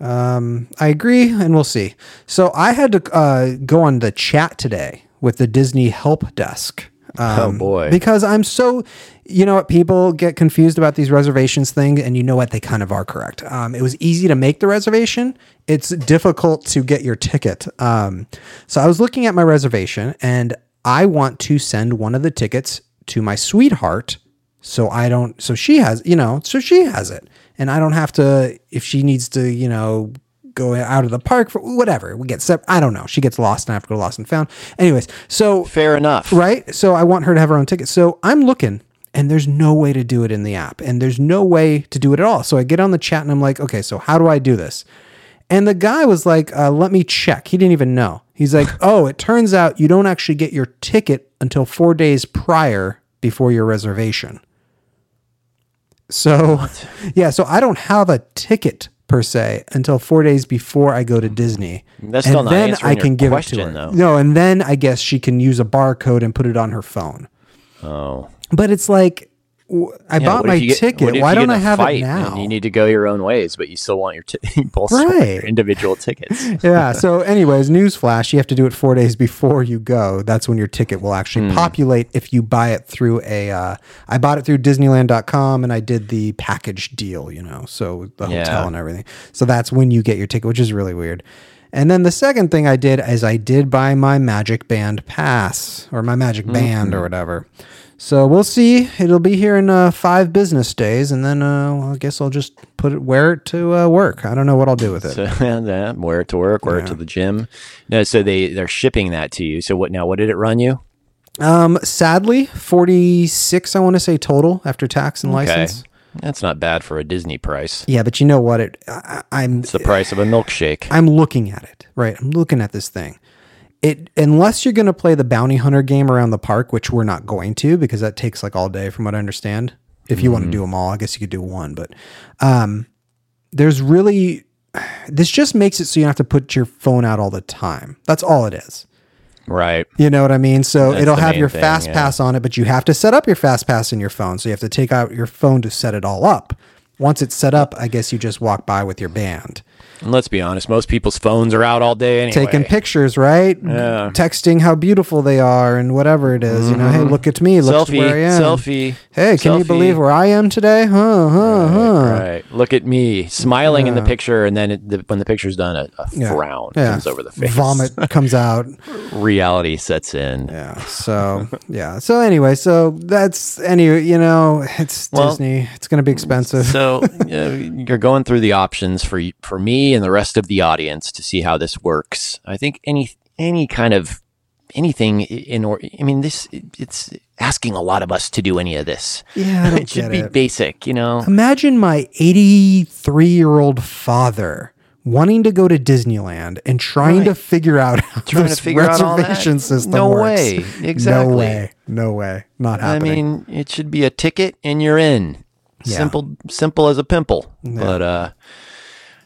Um, I agree, and we'll see. So I had to uh, go on the chat today with the Disney help desk. Um, Oh, boy. Because I'm so, you know what, people get confused about these reservations thing, and you know what, they kind of are correct. Um, it was easy to make the reservation. It's difficult to get your ticket. Um, so I was looking at my reservation, and I want to send one of the tickets to my sweetheart so I don't so she has you know so she has it and I don't have to if she needs to you know go out of the park for whatever we get sep- I don't know she gets lost and I have to go to lost and found anyways so Fair enough. right so I want her to have her own ticket so I'm looking and there's no way to do it in the app and there's no way to do it at all so I get on the chat and I'm like okay so how do I do this and the guy was like, uh, let me check. He didn't even know. He's like, [laughs] oh, it turns out you don't actually get your ticket until four days prior before your reservation. So, yeah, so I don't have a ticket per se until four days before I go to mm-hmm. Disney. That's and still not then I can give question, it to her. though. No, and then I guess she can use a barcode and put it on her phone. Oh, But it's like, I Yeah, bought my get- ticket. Why don't I have it now? You need to go your own ways, but you still want your t- [laughs] both Right. your individual tickets. [laughs] yeah. So, anyways, newsflash: you have to do it four days before you go. That's when your ticket will actually populate if you buy it through a. Uh, I bought it through Disneyland.com and I did the package deal. You know, so the Yeah. hotel and everything. So that's when you get your ticket, which is really weird. And then the second thing I did is I did buy my Magic Band pass or my Magic Mm-hmm. Band or whatever. So we'll see. It'll be here in uh, five business days, and then uh, well, I guess I'll just put it wear it to uh, work. I don't know what I'll do with it. So [laughs] yeah, wear it to work, wear it to the gym. No, so they they're shipping that to you. So what now? What did it run you? Um, sadly, forty six. I want to say total after tax and license. That's not bad for a Disney price. Yeah, but you know what? It I, I'm It's the price of a milkshake. I'm looking at it. Right, I'm looking at this thing. It unless you're going to play the bounty hunter game around the park, which we're not going to because that takes like all day, from what I understand. If you want to do them all, I guess you could do one, but um, there's really [sighs] this just makes it so you don't have to put your phone out all the time. That's all it is. Right. You know what I mean? So That's it'll have your thing, fast yeah. pass on it, but you have to set up your fast pass in your phone. So you have to take out your phone to set it all up. Once it's set up, I guess you just walk by with your band. And let's be honest, most people's phones are out all day anyway. Taking pictures, right? Yeah. Texting how beautiful they are and whatever it is. You know, hey, look at me. Look Mm-hmm. selfie, where I am. selfie. Hey, can you believe where I am today? Huh, huh, huh. Right. Look at me smiling in the picture, and then it, the, when the picture's done, a, a Yeah. frown Yeah. comes over the face. Vomit [laughs] comes out. Reality sets in. Yeah. So, yeah. So, anyway, so that's, any, you know, it's Well, Disney. It's going to be expensive. So [laughs] uh, you're going through the options for for me and the rest of the audience to see how this works. I think any any kind of anything in or I mean this it's asking a lot of us to do any of this. yeah. [laughs] It should be it. basic, you know. Imagine my 83 year old father wanting to go to Disneyland and trying to figure out how Trying to this figure out reservation system No works. way. Exactly. No way. No way. Not happening. I mean, it should be a ticket and you're in. Yeah. Simple simple as a pimple. But uh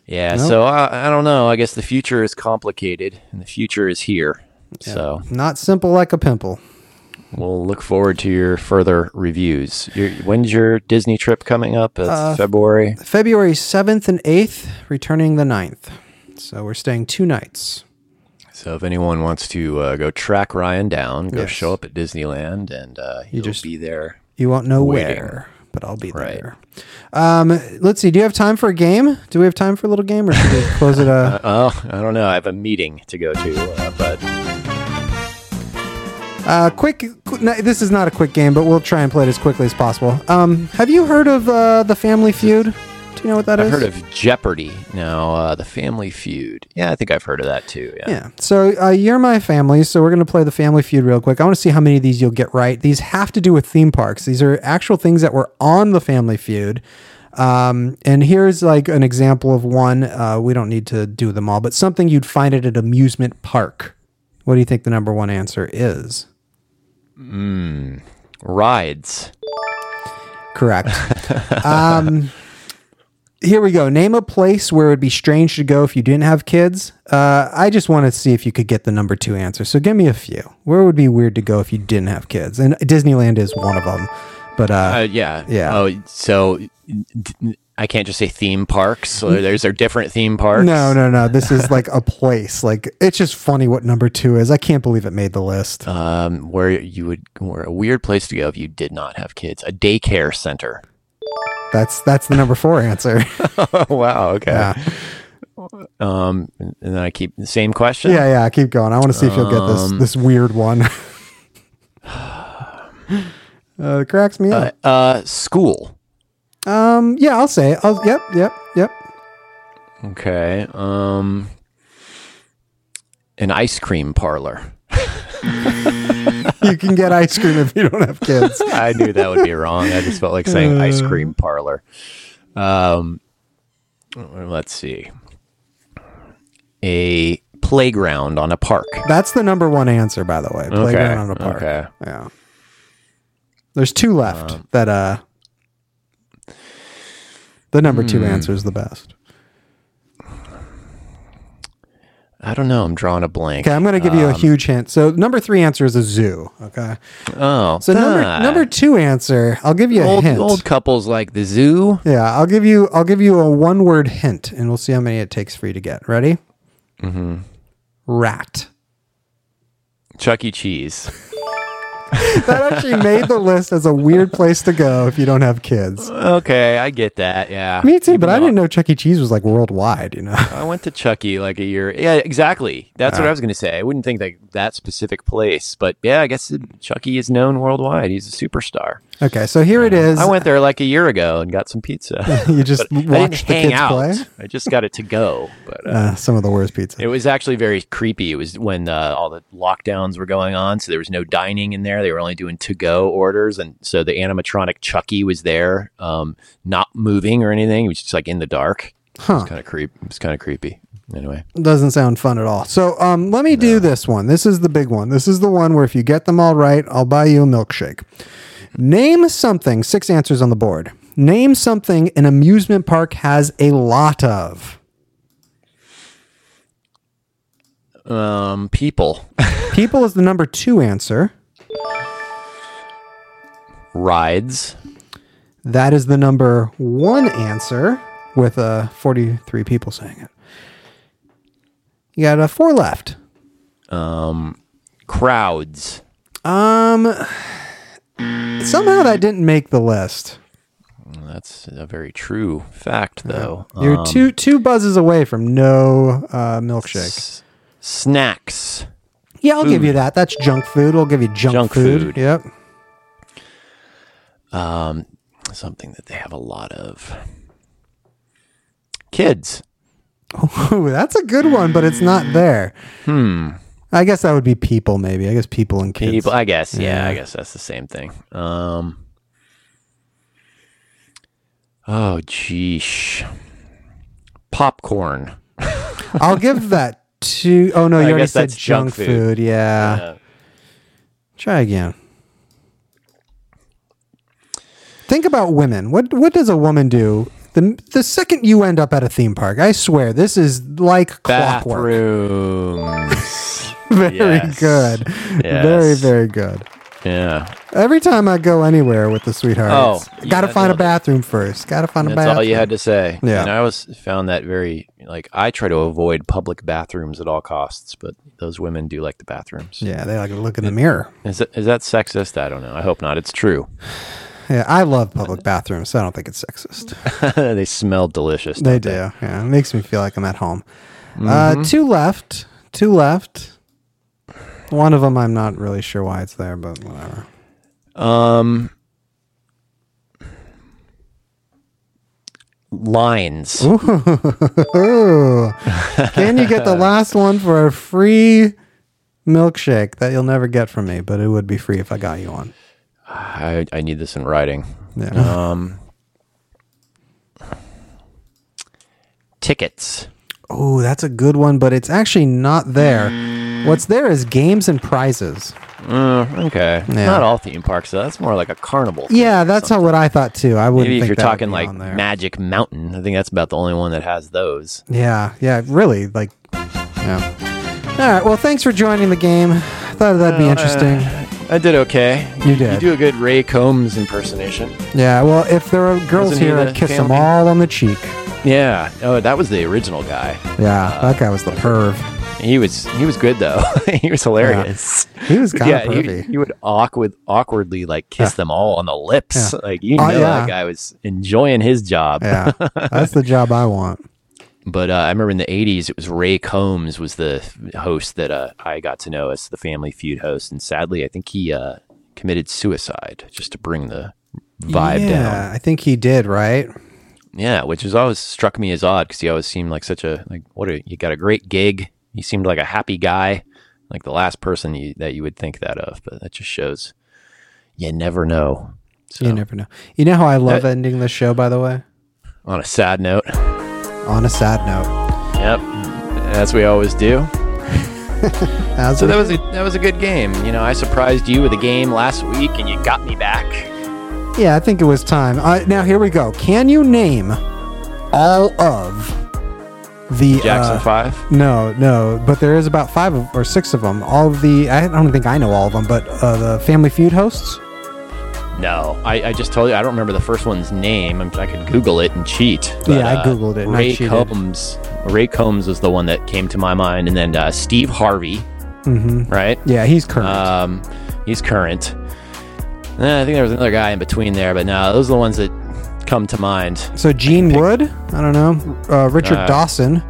yeah, so I, I don't know. I guess the future is complicated and the future is here. So Not simple like a pimple. We'll look forward to your further reviews. Your, when's your Disney trip coming up? It's Uh, February. February 7th and 8th, returning the 9th. So we're staying two nights. So if anyone wants to uh, go track Ryan down, go Yes. show up at Disneyland, and uh, you'll just- be there. You won't know Waiting. where, but I'll be Right. there. Um, let's see. Do you have time for a game? Do we have time for a little game or should we [laughs] close it? Uh, [laughs] Oh, I don't know. I have a meeting to go to, uh, but Uh, quick. qu- no, this is not a quick game, but we'll try and play it as quickly as possible. Um, have you heard of uh, the Family Feud? Do you know what that is? I've heard of Jeopardy. Now, uh, the Family Feud. Yeah, I think I've heard of that too. Yeah. Yeah. So uh, you're my family, so we're gonna play the Family Feud real quick. I want to see how many of these you'll get right. These have to do with theme parks. These are actual things that were on the Family Feud. Um, and here's like an example of one. Uh, we don't need to do them all, but something you'd find at an amusement park. What do you think the number one answer is? Hmm. Rides. Correct. [laughs] um, here we go. Name a place where it would be strange to go if you didn't have kids. Uh, I just want to see if you could get the number two answer. So give me a few. Where would be weird to go if you didn't have kids? And Disneyland is one of them. But uh, Uh, yeah. Yeah. Oh, so d- I can't just say theme parks. So there's are different theme parks. no, no, no. This is like a place. Like it's just funny what number two is. I can't believe it made the list. Um, where you would, where a weird place to go if you did not have kids. A daycare center. That's that's the number four answer. [laughs] oh wow. Okay. yeah, Um, and then I keep the same question. yeah, yeah. I keep going. I want to see if you'll get this Um, this weird one. [sighs] uh, it cracks me up. Uh, uh, school. Um, yeah, I'll say. It. I'll, yep, yep, yep. Okay. Um, an ice cream parlor. [laughs] You can get ice cream if you don't have kids. I knew that would be [laughs] wrong. I just felt like saying ice cream parlor. Um, let's see. A playground on a park. That's the number one answer, by the way. Playground on a park. Okay. Yeah. There's two left that uh the number two answer is the best. I don't know. I'm drawing a blank. Okay, I'm gonna give you a huge hint. So number three answer is a zoo. Okay. Oh, So number ah. number two answer, I'll give you a old hint. old couples like the zoo. Yeah, I'll give you I'll give you a one word hint and we'll see how many it takes for you to get. Ready? Mm-hmm. Rat. Chuck E. Cheese. [laughs] That actually made the list as a weird place to go if you don't have kids. Okay, I get that. Yeah. Me too, Even but I didn't know Chuck E. Cheese was like worldwide, you know. I went to Chucky like a year. Yeah, exactly. That's Ah. what I was going to say. I wouldn't think that that specific place, but yeah, I guess it, Chucky is known worldwide. He's a superstar. Okay, so here it is. I went there like a year ago and got some pizza. [laughs] you just watched the kids out. play. I just got it to go. But uh, Uh, some of the worst pizza. it was actually very creepy. It was when uh, all the lockdowns were going on, so there was no dining in there. They were only doing to-go orders, and so the animatronic Chucky was there, um, not moving or anything. He was just like in the dark. It Huh. was kind of creep. It was kind of creepy. Anyway, Doesn't sound fun at all. So um, let me do this one. This is the big one. This is the one where if you get them all right, I'll buy you a milkshake. Name something. Six answers on the board. Name something an amusement park has a lot of. um, people, [laughs] People is the number two answer. Rides, That is the number one answer with uh, 43 people saying it. You got uh, four left. um, crowds. Um, somehow that didn't make the list. That's a very true fact, though. You're Um, two two buzzes away from no uh, milkshake. s- snacks. Yeah, I'll give you that. That's junk food. We'll give you junk, Junk food. food. Yep. Um, something that they have a lot of. Kids. Ooh, that's a good one, but it's not there. Hmm. I guess that would be people. Maybe I guess people and kids. People, I guess. Yeah, I guess that's the same thing. Um. Oh, geesh. Popcorn. [laughs] I'll give that to. Oh no, you I already said junk junk food. food. Yeah. Uh, Try again. Think about women. What what does a woman do? The, the second you end up at a theme park, I swear this is like clockwork. bathrooms. [laughs] Very Yes. good. Yes. Very, very good. yeah. Every time I go anywhere with the sweethearts, Oh, gotta find a it. bathroom first. Gotta find a That's bathroom. all you had to say. Yeah. And I always found that very like I try to avoid public bathrooms at all costs, but those women do like the bathrooms. Yeah, they like to look in the mirror. Is that, is that sexist? I don't know. I hope not. It's true. Yeah, I love public bathrooms, so I don't think it's sexist. [laughs] they smell delicious. They do. Yeah, it makes me feel like I'm at home. Mm-hmm. Uh, two left. Two left. One of them, I'm not really sure why it's there, but whatever. Um, lines. [laughs] Can you get the [laughs] last one for a free milkshake that you'll never get from me? But it would be free if I got you one. I, I need this in writing. Yeah. Um, tickets. Oh, that's a good one, but it's actually not there. What's there is games and prizes. Mm, okay, Yeah. not all theme parks. Though. That's more like a carnival. Yeah, that's how what I thought too. I wouldn't Maybe if you're talking like. Magic Mountain, I think that's about the only one that has those. Yeah, yeah, really. Like, yeah. All right. Well, thanks for joining the game. Thought that'd be uh, interesting. I did okay. You did. You do a good Ray Combs impersonation. yeah. Well, if there are girls Wasn't he here, the I'd kiss them family- all on the cheek. Yeah. Oh, that was the original guy. Yeah, uh, that guy was the perv. He was he was good though. [laughs] he was hilarious. He was kind yeah, of pervy. he would awkward awkwardly like kiss them all on the lips. Like you Oh, know yeah. that guy was enjoying his job. yeah, [laughs] that's the job I want. But uh, I remember in the '80s, it was Ray Combs was the host that uh, I got to know as the Family Feud host, and sadly, I think he uh, committed suicide just to bring the vibe down. yeah, down. I think he did. Right. Yeah, which has always struck me as odd because he always seemed like such a like what a you got a great gig. He seemed like a happy guy, like the last person you, that you would think that of. But that just shows you never know. So, You never know. You know how I love ending the show, by the way. on a sad note, On a sad note. yep, as we always do. [laughs] So that was a that was a good game. You know, I surprised you with a game last week, and you got me back. Yeah, I think it was time. Uh, now here we go. Can you name all of the Jackson uh, Five. No, no, but there is about five of, or six of them. All of the I don't think I know all of them, but uh, the Family Feud hosts. No, I, I just told you I don't remember the first one's name. I'm, I could Google it and cheat. Yeah, I Googled it and I Ray. Combs. Ray Combs was the one that came to my mind, and then uh, Steve Harvey. Mm-hmm. Right. Yeah, he's current. Um, he's current. Eh, I think there was another guy in between there, but no, those are the ones that come to mind. so Gene Wood. I don't know. Uh, Richard Uh, Dawson.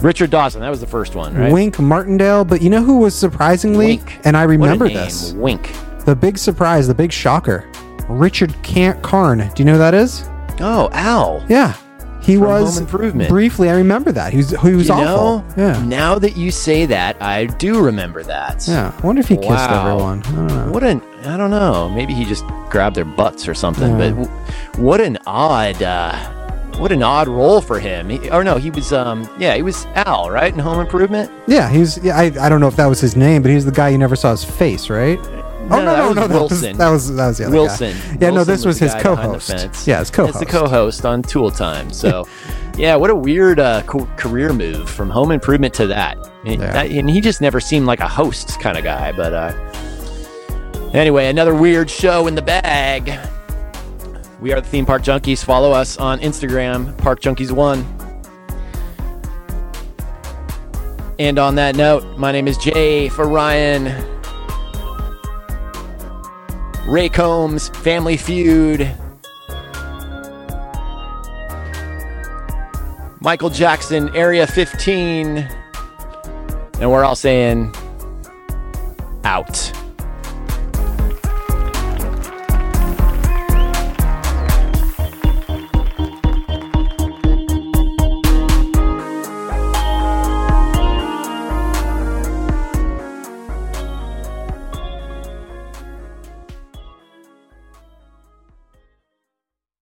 Richard Dawson, that was the first one, right? Wink Martindale. But you know who was surprisingly, Wink. and I remember this. Wink. The big surprise, the big shocker. Richard Can- Karn. Do you know who that is? Oh, Al. Yeah, he From was Home Improvement. briefly. I remember that. He was he was you awful. know, Yeah, now that you say that, I do remember that. yeah. I wonder if he kissed Wow. everyone. I don't know. What an I don't know. Maybe he just grabbed their butts or something. Yeah. But w- what an odd, uh, what an odd role for him. He, or no, he was um, yeah, he was Al, right, in Home Improvement. Yeah, he's. Yeah, I, I don't know if that was his name, but he's the guy you never saw his face, right? Oh no, that no, was no, that was Wilson. that was that was the other Wilson. Guy. Yeah, no, this was, his guy behind the co-host. Yeah, his co-host. It's the co-host on Tool Time. So, [laughs] yeah, what a weird uh, co- career move from Home Improvement to that. And, Yeah. that- and he just never seemed like a host kind of guy. But uh, anyway, another weird show in the bag. We are the Theme Park Junkies. Follow us on Instagram, Park Junkies One. And on that note, my name is Jay for Ryan. Ray Combs, Family Feud. Michael Jackson, Area 15. And we're all saying, out.